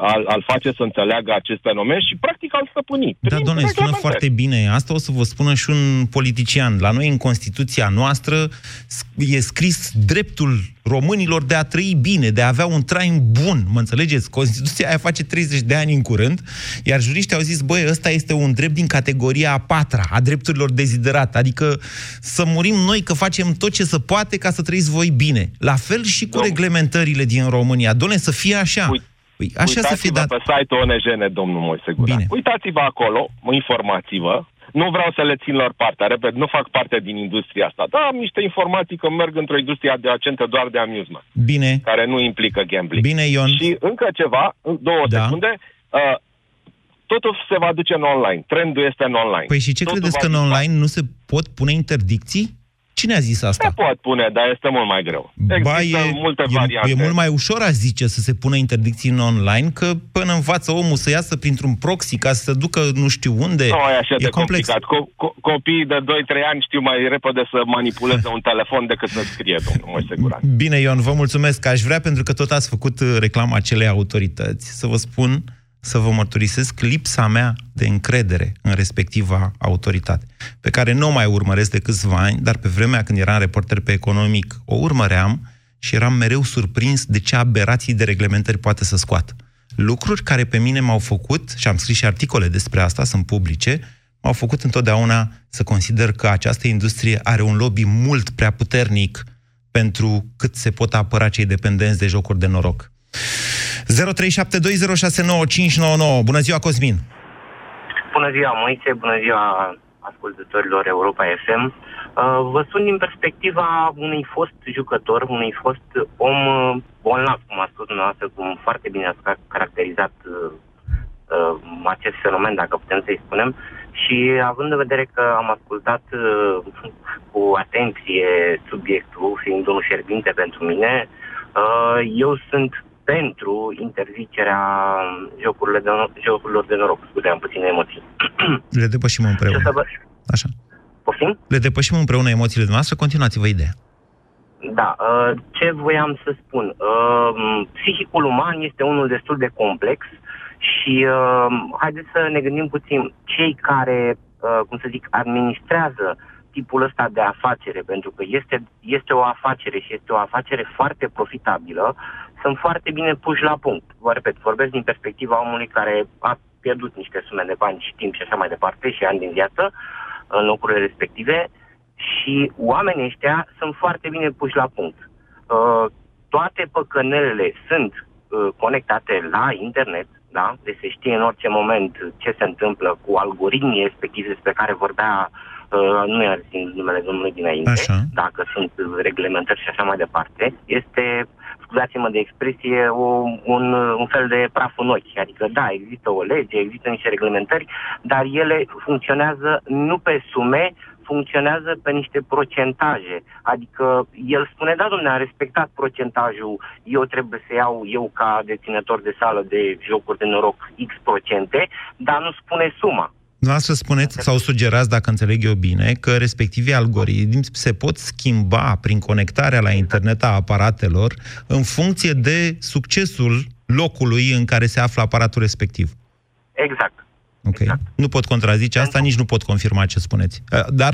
a, a-l face să înțeleagă acest fenomen și practic a-l stăpâni. Da, prin doamne, sună reglementări. foarte bine. Asta o să vă spună și un politician. La noi, în Constituția noastră, s- e scris dreptul românilor de a trăi bine, de a avea un trai bun. Mă înțelegeți? Constituția aia face 30 de ani în curând, iar juriștii au zis, băi, ăsta este un drept din categoria a patra, a drepturilor deziderate. Adică să murim noi că facem tot ce se poate ca să trăiți voi bine. La fel și cu Domn- reglementările din România. Doamne, să fie așa. Uite, Păi, așa să fie, Uitați-vă dar... pe site-ul ONGN, domnul Moise Guran. Bine. Uitați-vă acolo, informați-vă. Nu vreau să le țin lor partea, repet, nu fac parte din industria asta. Da, am niște informații că merg într-o industrie adiacentă doar de amusement, Bine, care nu implică gambling. bine, Ion. Și încă ceva, în două Da. secunde, uh, totul se va duce în online. Trendul este în online. Păi și ce Totul credeți va că în fi- online nu se pot pune interdicții? Cine a zis Se asta? pot pune, dar este mult mai greu. Ba, Există e, multe e, variante. e mult mai ușor, a zice, să se pună interdicții în online, că până învață omul să iasă printr-un proxy ca să se ducă nu știu unde. Nu e așa e de complex. complicat. Co- co- copiii de 2-3 ani știu mai repede să manipuleze un telefon decât să scrie, domnul Moise Guran. Bine, Ion, vă mulțumesc. Aș vrea, pentru că tot ați făcut uh, reclama acelei autorități, să vă spun, să vă mărturisesc lipsa mea de încredere în respectiva autoritate, pe care nu o mai urmăresc de câțiva ani, dar pe vremea când eram reporter pe economic, o urmăream și eram mereu surprins de ce aberații de reglementări poate să scoată. Lucruri care pe mine m-au făcut, și am scris și articole despre asta, sunt publice, m-au făcut întotdeauna să consider că această industrie are un lobby mult prea puternic pentru cât se pot apăra cei dependenți de jocuri de noroc. 0372069599. Bună ziua, Cosmin! Bună ziua, Moise, bună ziua, ascultătorilor Europa FM. Uh, vă sun din perspectiva unui fost jucător, unui fost om uh, bolnav, cum a spus dumneavoastră, cum foarte bine a caracterizat uh, uh, acest fenomen, dacă putem să-i spunem. Și având în vedere că am ascultat uh, cu atenție subiectul, fiind unul fierbinte pentru mine, uh, eu sunt pentru interzicerea jocurilor de, jocurilor de noroc. Scuze, am puține emoții. Le depășim împreună. Așa. Poftim? Le depășim împreună emoțiile noastre, continuați-vă ideea. Da, uh, ce voiam să spun? Uh, psihicul uman este unul destul de complex și uh, haideți să ne gândim puțin, cei care, cum să zic, administrează tipul ăsta de afacere, pentru că este, este o afacere și este o afacere foarte profitabilă, sunt foarte bine puși la punct. Vă repet, vorbesc din perspectiva omului care a pierdut niște sume de bani și timp și așa mai departe și ani din viață în locurile respective și oamenii ăștia sunt foarte bine puși la punct. Uh, toate păcănelele sunt uh, conectate la internet, da? Deci se știe în orice moment ce se întâmplă cu algoritmii respectivi despre care vorbea uh, nu i-ar numele domnului dinainte, Așa. dacă sunt reglementări și așa mai departe, este scuzați-mă de expresie, o, un, un fel de praf în ochi. Adică, da, există o lege, există niște reglementări, dar ele funcționează nu pe sume, funcționează pe niște procentaje. Adică el spune, da, domnule, a respectat procentajul, eu trebuie să iau, eu ca deținător de sală de jocuri de noroc, X procente, dar nu spune suma. Noastră spuneți sau sugerați, dacă înțeleg eu bine, că respectivii algoritmi se pot schimba prin conectarea la internet a aparatelor în funcție de succesul locului în care se află aparatul respectiv. Exact. Ok. Exact. Nu pot contrazice asta, nici nu pot confirma ce spuneți. Dar,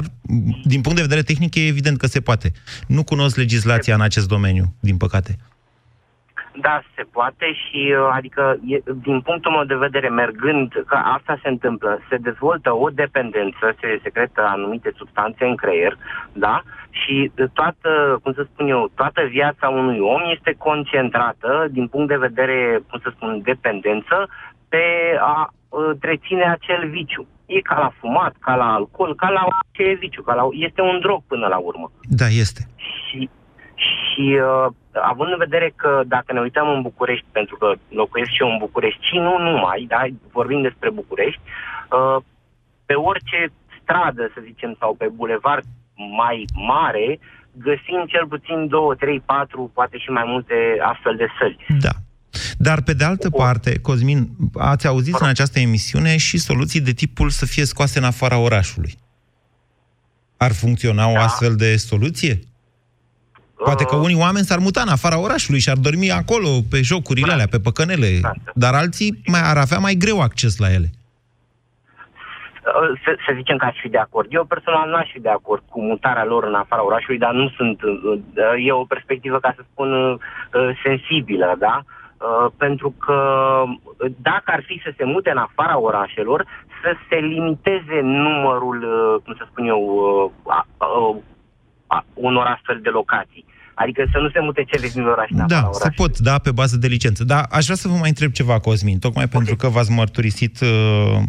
din punct de vedere tehnic, e evident că se poate. Nu cunosc legislația în acest domeniu, din păcate. Da, se poate și, uh, adică, e, din punctul meu de vedere, mergând, că asta se întâmplă, se dezvoltă o dependență, se secretă anumite substanțe în creier, da? Și toată, cum să spun eu, toată viața unui om este concentrată, din punct de vedere, cum să spun, dependență, pe a întreține acel viciu. E ca la fumat, ca la alcool, ca la orice viciu, ca la, este un drog până la urmă. Da, este. Și, și uh, având în vedere că dacă ne uităm în București, pentru că locuiesc și eu în București, și nu numai, da, vorbim despre București, uh, pe orice stradă, să zicem, sau pe bulevard mai mare, găsim cel puțin două, trei, patru, poate și mai multe astfel de săli. Da. Dar, pe de altă parte, Cosmin, ați auzit în această emisiune și soluții de tipul să fie scoase în afara orașului. Ar funcționa da. o astfel de soluție? Poate că uh. unii oameni s-ar muta în afara orașului și ar dormi acolo, pe jocurile da. alea, pe păcănele, da. dar alții mai ar avea mai greu acces la ele. Uh, să, să zicem că aș fi de acord. Eu personal nu aș fi de acord cu mutarea lor în afara orașului, dar nu sunt... Uh, e o perspectivă, ca să spun, sensibilă, da? Pentru că dacă ar fi să se mute în afara orașelor, să se limiteze numărul, cum să spun eu, unor astfel de locații. Adică să nu se mute cele din oraș. Da, oraș. se pot, da, pe bază de licență. Dar aș vrea să vă mai întreb ceva, Cosmin, tocmai okay. pentru că v-ați mărturisit uh,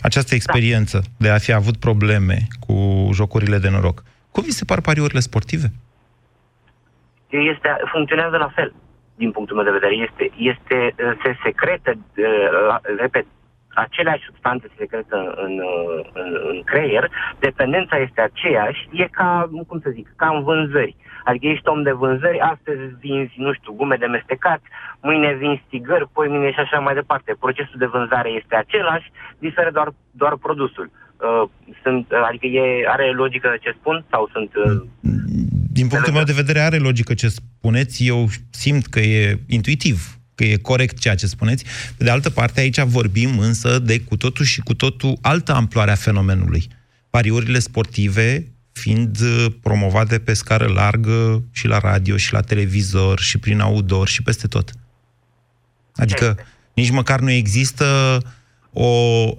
această experiență da. de a fi avut probleme cu jocurile de noroc. Cum vi se par pariurile sportive? Este, funcționează la fel, din punctul meu de vedere. Este, este se secretă, uh, repet, aceleași substanțe se secretă în, în, în creier, dependența este aceeași, e ca, cum să zic, ca în vânzări. Adică ești om de vânzări, astăzi vinzi, nu știu, gume de mestecat, mâine vinzi tigări, poi mâine și așa mai departe. Procesul de vânzare este același, diferă doar, doar produsul. Uh, sunt, adică e, are logică ce spun sau sunt... Uh, Din punctul meu de vedere are logică ce spuneți, eu simt că e intuitiv că e corect ceea ce spuneți. Pe de altă parte, aici vorbim însă de cu totul și cu totul altă amploare a fenomenului. Pariurile sportive fiind uh, promovate pe scară largă și la radio și la televizor și prin outdoor și peste tot. Adică nici măcar nu există o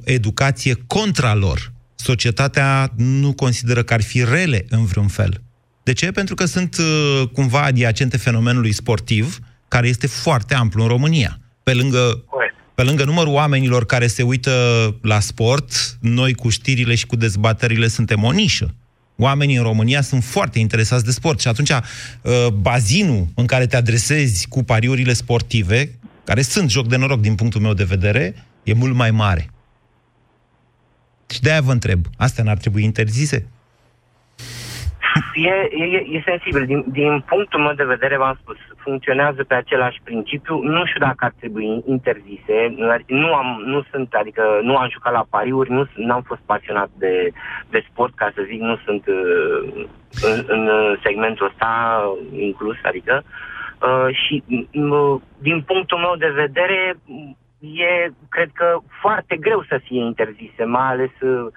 educație contra lor. Societatea nu consideră că ar fi rele în vreun fel. De ce? Pentru că sunt uh, cumva adiacente fenomenului sportiv, care este foarte amplu în România. Pe lângă Pe lângă numărul oamenilor care se uită la sport, noi cu știrile și cu dezbaterile suntem o nișă. Oamenii în România sunt foarte interesați de sport și atunci uh, bazinul în care te adresezi cu pariurile sportive, care sunt joc de noroc din punctul meu de vedere, e mult mai mare. Și de-aia vă întreb, astea n-ar trebui interzise? E, e, e sensibil. Din, din punctul meu de vedere, v-am spus, funcționează pe același principiu. Nu știu dacă ar trebui interzise. Nu, am, nu sunt, adică nu am jucat la pariuri, nu am fost pasionat de, de sport, ca să zic, nu sunt uh, în, în segmentul ăsta inclus, adică. Uh, și uh, din punctul meu de vedere, e, cred că, foarte greu să fie interzise, mai ales uh, Um,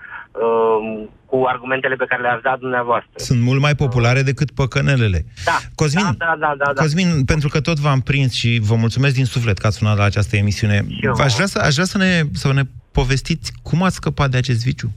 cu argumentele pe care le-ați dat dumneavoastră. Sunt mult mai populare decât păcănelele. Da, Cosmin, da, da, da, da, da. Cosmin, pentru că tot v-am prins și vă mulțumesc din suflet că ați sunat la această emisiune, aș vrea, să, aș vrea să, ne, să ne povestiți cum ați scăpat de acest viciu.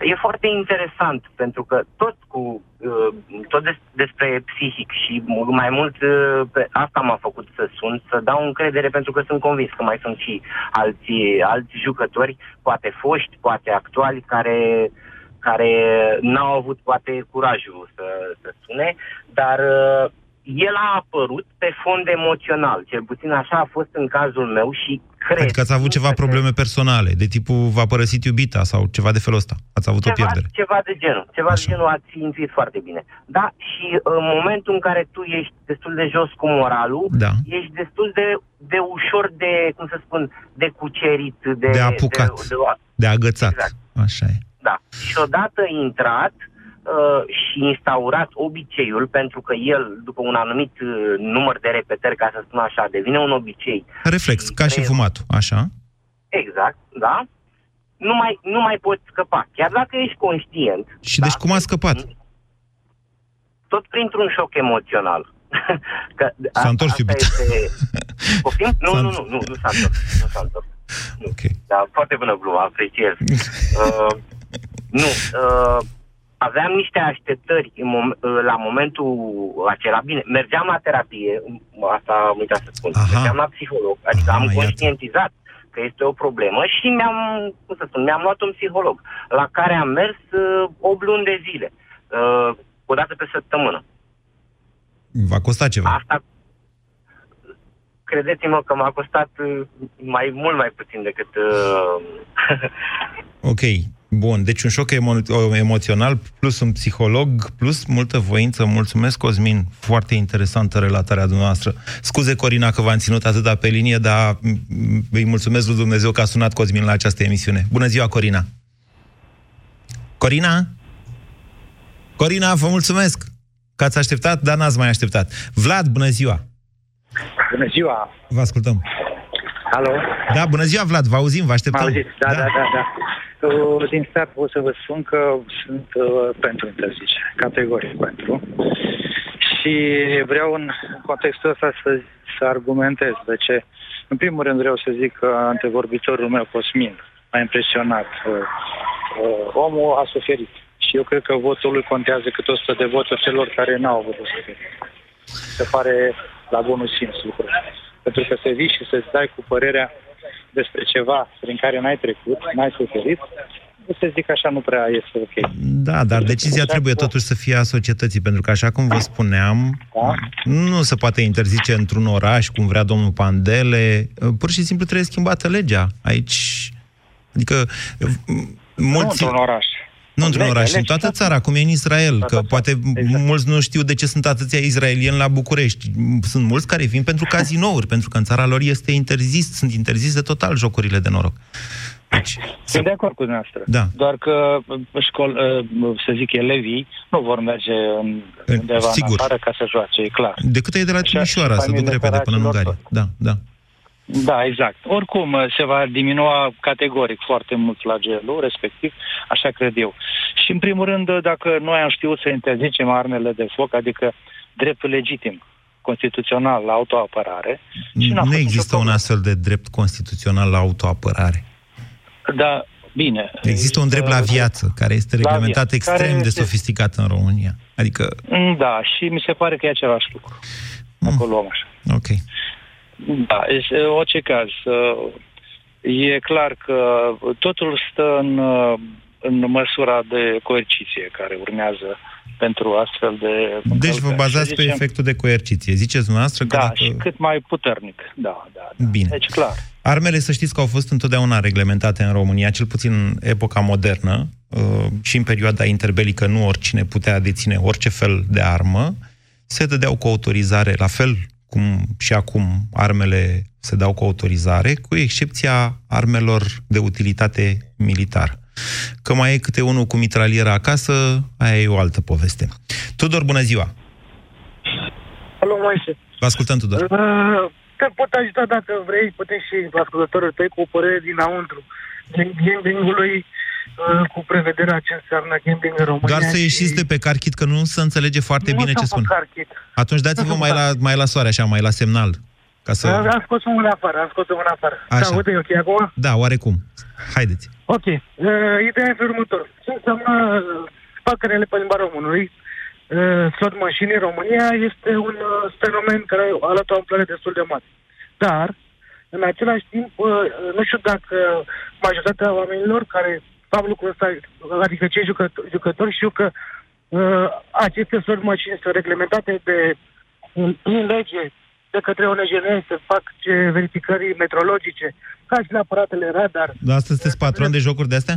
E foarte interesant, pentru că tot cu uh, tot des, despre psihic și mai mult uh, pe asta m-a făcut să sun, să dau încredere pentru că sunt convins că mai sunt și alți, alți jucători, poate foști, poate actuali, care care n-au avut poate curajul să, să sune, dar uh, el a apărut pe fond emoțional, cel puțin așa a fost în cazul meu și cred... Adică ați avut ceva probleme personale, de tipul v-a părăsit iubita sau ceva de felul ăsta? Ați avut ceva, o pierdere? Ceva de genul, ceva Așa. de genul ați intuit foarte bine. Da, și în momentul în care tu ești destul de jos cu moralul, da. ești destul de, de ușor de, cum să spun, de cucerit, de... De apucat, de, de, de, de agățat. Exact. Așa e. Da. Și odată intrat, uh, și instaurat obiceiul, pentru că el, după un anumit uh, număr de repetări, ca să spun așa, devine un obicei. Reflex, și ca și fumatul, așa? Exact, da. Nu mai, nu mai poți scăpa, chiar dacă ești conștient. Și da, deci cum a scăpat? Tot printr-un șoc emoțional. că s-a întors iubit. Este... Poftim? Nu, nu, nu, nu, nu s-a întors. Nu s-a întors. Okay. Da, foarte bună glumă, apreciez. uh, nu, uh, aveam niște așteptări în mom- la momentul acela. Bine, mergeam la terapie, asta am uitat să spun. Aha. Mergeam la psiholog, adică Aha, am conștientizat iată. că este o problemă și mi-am, cum să spun, mi-am luat un psiholog la care am mers uh, 8 luni de zile, uh, o dată pe săptămână. V-a costat ceva? Asta, credeți-mă că m-a costat uh, mai mult mai puțin decât... Uh... ok. Bun, deci un șoc emo- emoțional, plus un psiholog, plus multă voință. Mulțumesc, Cosmin. Foarte interesantă relatarea dumneavoastră. Scuze, Corina, că v-am ținut atâta pe linie, dar îi mulțumesc lui Dumnezeu că a sunat Cosmin la această emisiune. Bună ziua, Corina! Corina? Corina, vă mulțumesc că ați așteptat, dar n-ați mai așteptat. Vlad, bună ziua! Bună ziua! Vă ascultăm. Alo? Da, bună ziua, Vlad, vă auzim, vă așteptăm. Da, da, da, da. da. Uh, din start pot să vă spun că sunt uh, pentru interzicere, categoric pentru. Și vreau în contextul ăsta să, să argumentez de ce. În primul rând vreau să zic că antevorbitorul meu, Cosmin, m-a impresionat. Uh, uh, omul a suferit. Și eu cred că votul lui contează cât 100 de voturi celor care n-au avut de suferit. Se pare la bunul simț lucrul. Pentru că să vii și să-ți dai cu părerea despre ceva prin care n-ai trecut, n-ai suferit, să zic așa, nu prea este ok. Da, dar decizia trebuie totuși să fie a societății, pentru că, așa cum vă spuneam, da? nu se poate interzice într-un oraș, cum vrea domnul Pandele, pur și simplu trebuie schimbată legea. Aici, adică... Mulți... Nu într-un oraș. Nu într-un oraș, în toată țara, cum e în Israel, că poate exact. mulți nu știu de ce sunt atâția israelieni la București. Sunt mulți care vin pentru cazinouri, pentru că în țara lor este interzis, sunt interzise total jocurile de noroc. Deci, sunt de acord cu dumneavoastră. Da. Doar că școl, uh, să zic, elevii nu vor merge în, undeva Sigur. în afară ca să joace, e clar. De cât e de la Timișoara, să duc repede până în Ungaria. Da, da. Da, exact. Oricum, se va diminua categoric foarte mult la gelul respectiv, așa cred eu. Și, în primul rând, dacă noi am știut să interzicem armele de foc, adică dreptul legitim constituțional la autoapărare... Și nu există un astfel de drept constituțional la autoapărare. Da, bine. Există, există un drept la viață, care este reglementat viață, extrem de sofisticat în România. Adică... Da, și mi se pare că e același lucru. Mm. Acolo luăm așa. Ok. Da, este orice caz. uh, E clar că totul stă în, uh, în măsura de coerciție care urmează pentru astfel de... Deci vă încălcări. bazați Să pe zicem- efectul de coerciție. Ziceți dumneavoastră că Da, dacă... și cât mai puternic. Da, da. da. Bine. Deci clar. Armele, să știți că au fost întotdeauna reglementate în România, cel puțin în epoca modernă uh, și în perioada interbelică nu oricine putea deține orice fel de armă. Se dădeau cu autorizare, la fel cum și acum armele se dau cu autorizare, cu excepția armelor de utilitate militară. Că mai e câte unul cu mitralieră acasă, aia e o altă poveste. Tudor, bună ziua! Alo, Moise. Vă ascultăm, Tudor. Uh, te pot ajuta dacă vrei, putem și ascultătorul tăi cu o părere dinăuntru. Din gambling-ului uh, cu prevederea ce înseamnă gambling în România. Doar să și- ieșiți de pe carchit, că nu se înțelege foarte Nu bine ce sunt pe spun. carchit. Atunci dați-vă Nu mai sunt la, mai la soare, așa, mai la semnal. Ca să... Am scos mâna afară, am scos mâna afară. Așa. Da, uite, e ok acum? Da, oarecum. Haideți. Ok. Uh, ideea este următor. Ce înseamnă uh, păcărele pe limba românului? Uh, slot mașini în România este un uh, fenomen care arată o amploare destul de mare. Dar, în același timp, uh, nu știu dacă majoritatea oamenilor care fac lucrul ăsta, adică cei jucători, jucători știu că uh, aceste slot mașini sunt reglementate de în, în lege de către ONGN se fac ce verificări metrologice, ca și la aparatele radar. Dar astăzi sunteți patron de jocuri de astea?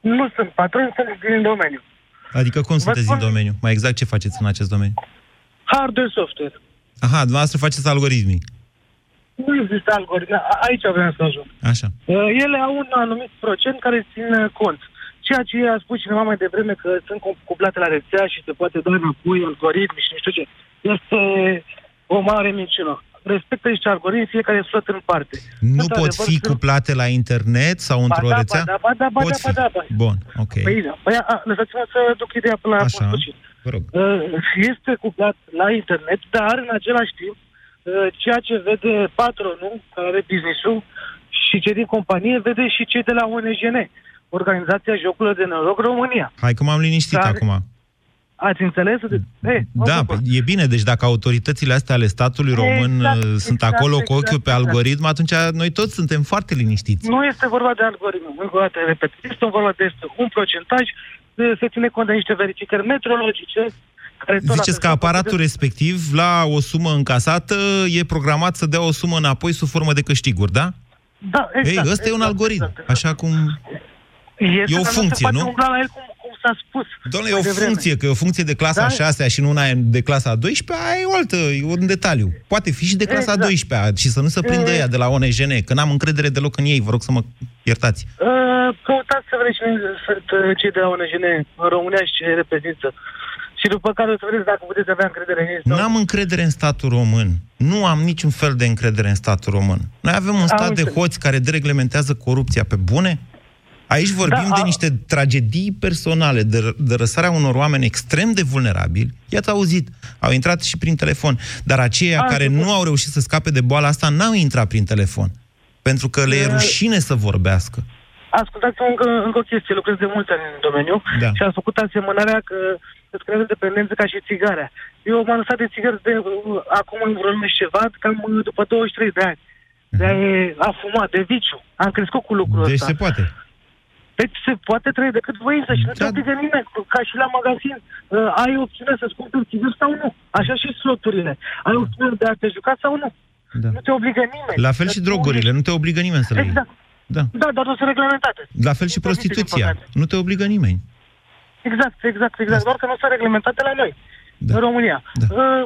Nu sunt patron, sunt din domeniu. Adică cum sunteți spun- din domeniu? Mai exact ce faceți în acest domeniu? Hardware, software. Aha, dumneavoastră faceți algoritmii. Nu există algoritm. A- Aici vreau să ajung. Așa. Uh, Ele au un anumit procent care țin uh, cont. Ceea ce a spus cineva mai devreme că sunt cum- cuplate la rețea și se poate da înapoi algoritmi și nu știu ce, este o mare minciună. Respectă niște algoritmi, fiecare slot în parte. Nu Într-adevăr, pot fi sunt- cuplate la internet sau într-o Ba da, rețea? Ba da, ba da, ba pot da, fi. ba da, ba. Bun, ok. Păi, da. păi a, lăsați-mă să duc ideea până la Așa. bun sfârșit. Vă rog. Uh, Este cuplat la internet, dar în același timp, uh, ceea ce vede patronul, care are business-ul, și cei din companie, vede și cei de la ONGN, Organizația Jocurilor de Noroc România. Hai că m-am liniștit Care- acum. Ați înțeles? Hey, Da, păi e bine, deci dacă autoritățile astea ale statului român Exact, uh, sunt exact, acolo cu exact, ochiul pe exact. algoritm, atunci noi toți suntem foarte liniștiți. Nu este vorba de algoritm, încă o dată repet. Este vorba de este un procentaj, de- se ține cont de niște verificări metrologice. Care tot la Ziceți că fel- aparatul respectiv, la o sumă încasată, e programat să dea o sumă înapoi sub formă de câștiguri, da? Da, exact. Ei, ăsta e un exact, algoritm, exact. așa cum... Este, E o dar funcție, se poate nu? umbla la el cum, cum s-a spus. Doamne, e mai o devreme. funcție, că e o funcție de clasa Da. a 6 și nu una e de clasa a 12 aia e o altă, e un detaliu. Poate fi și de clasa Exact. a 12 și să nu se prindă E- ea de la ONGN, că n-am încredere deloc în ei, vă rog să mă iertați. Uh, Căutați să vedeți cine sunt uh, cei de la ONGN în România și ce reprezintă. Și după care o să vedeți dacă puteți avea încredere în ei. sau- N-am încredere în statul român. Nu am niciun fel de încredere în statul român. Noi avem un Am stat de înțeles. hoți care dereglementează corupția pe bune? Aici vorbim Da, de a- niște tragedii personale, de, de răsarea unor oameni extrem de vulnerabili. I-ați auzit, au intrat și prin telefon. Dar aceia A, care sigur. nu au reușit să scape de boala asta n-au intrat prin telefon. Pentru că le e E- rușine să vorbească. Ascultați-mă încă, încă o chestie, lucrez de multe ani în domeniu Da. și am făcut asemănarea că îți creează dependență ca și țigarea. Eu m-am lăsat de țigări de uh, acum în vreo lună și ceva, cam uh, după 23 de ani. De a fuma, de viciu. Am crescut cu lucrul Deci ăsta. se poate. Deci se poate trăi decât voință și nu te Da. obligă nimeni. Ca și la magazin, uh, ai opțiunea să-ți cumperi țigări sau nu. Așa și sloturile. Ai opțiunea de a te juca sau nu. Da. Nu te obligă nimeni. La fel Că și tu drogurile, nu te obligă nimeni să le iei. Exact. Da. Da, dar nu sunt reglementate. La fel și Nu permite, din prostituția. păcate. Nu te obligă nimeni. Exact, exact, exact. Doar că nu sunt reglementate la noi, Da. în România. Da. Uh,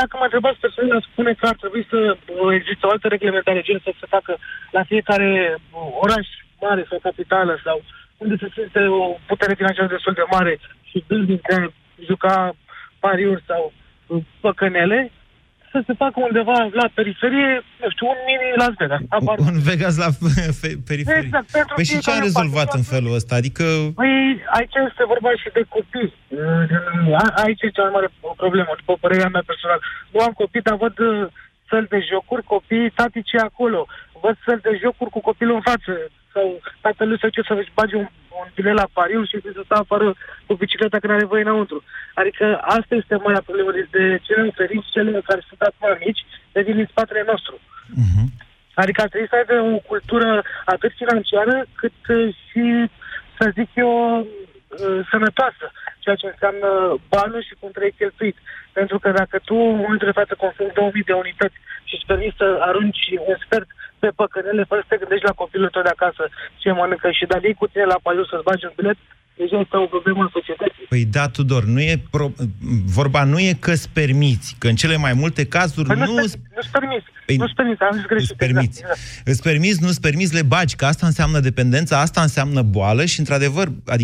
Dacă mă întrebați personal, aș spune că ar trebui să uh, există o altă reglementare, gen să se facă la fiecare uh, oraș mare sau capitală sau unde se simte o putere financiară destul de mare și building de a juca pariuri sau uh, păcănele, să se facă undeva la periferie, nu știu, un mini Las Vegas. Habar nu. Un Vegas la fe- periferie. Exact, pentru Păi și ce fiecare am rezolvat parte. în felul ăsta? Adică Păi aici este vorba și de copii. Uh, a- Aici e cea mai mare problemă, după părerea mea personală. Nu am copii, dar văd uh, săli de jocuri, copii tatice acolo. Văd săli de jocuri cu copilul în față. Sau tatălui să ce să-și bage un un bilet la pariu și să stă afară cu bicicleta când are voie înăuntru. Adică asta este marea problemă de cele oferiți, cele care sunt acum mici, de din spatele nostru. Uh-huh. Adică ar trebui să aibă o cultură atât financiară cât uh, și, să zic eu, uh, sănătoasă, ceea ce înseamnă banul și cum trebuie cheltuit. Pentru că dacă tu în momentul de față consumi 2000 de unități și îți permiți să arunci un sfert pe păcănele fără să te gândești la copilul tău de acasă ce mănâncă și dacă cu tine la paliu să-ți bagi un bilet, deja este o problemă în societate. Păi da, Tudor, nu e pro... vorba nu e că îți permiți, că în cele mai multe cazuri Păi nu... nu, nu-ți permiți, păi nu-ți permiți, am zis greșit. Îți permiți. Exact, exact. Îți permiți, nu-ți permiți, le bagi, că asta înseamnă dependență, asta înseamnă boală și, într-adevăr, adică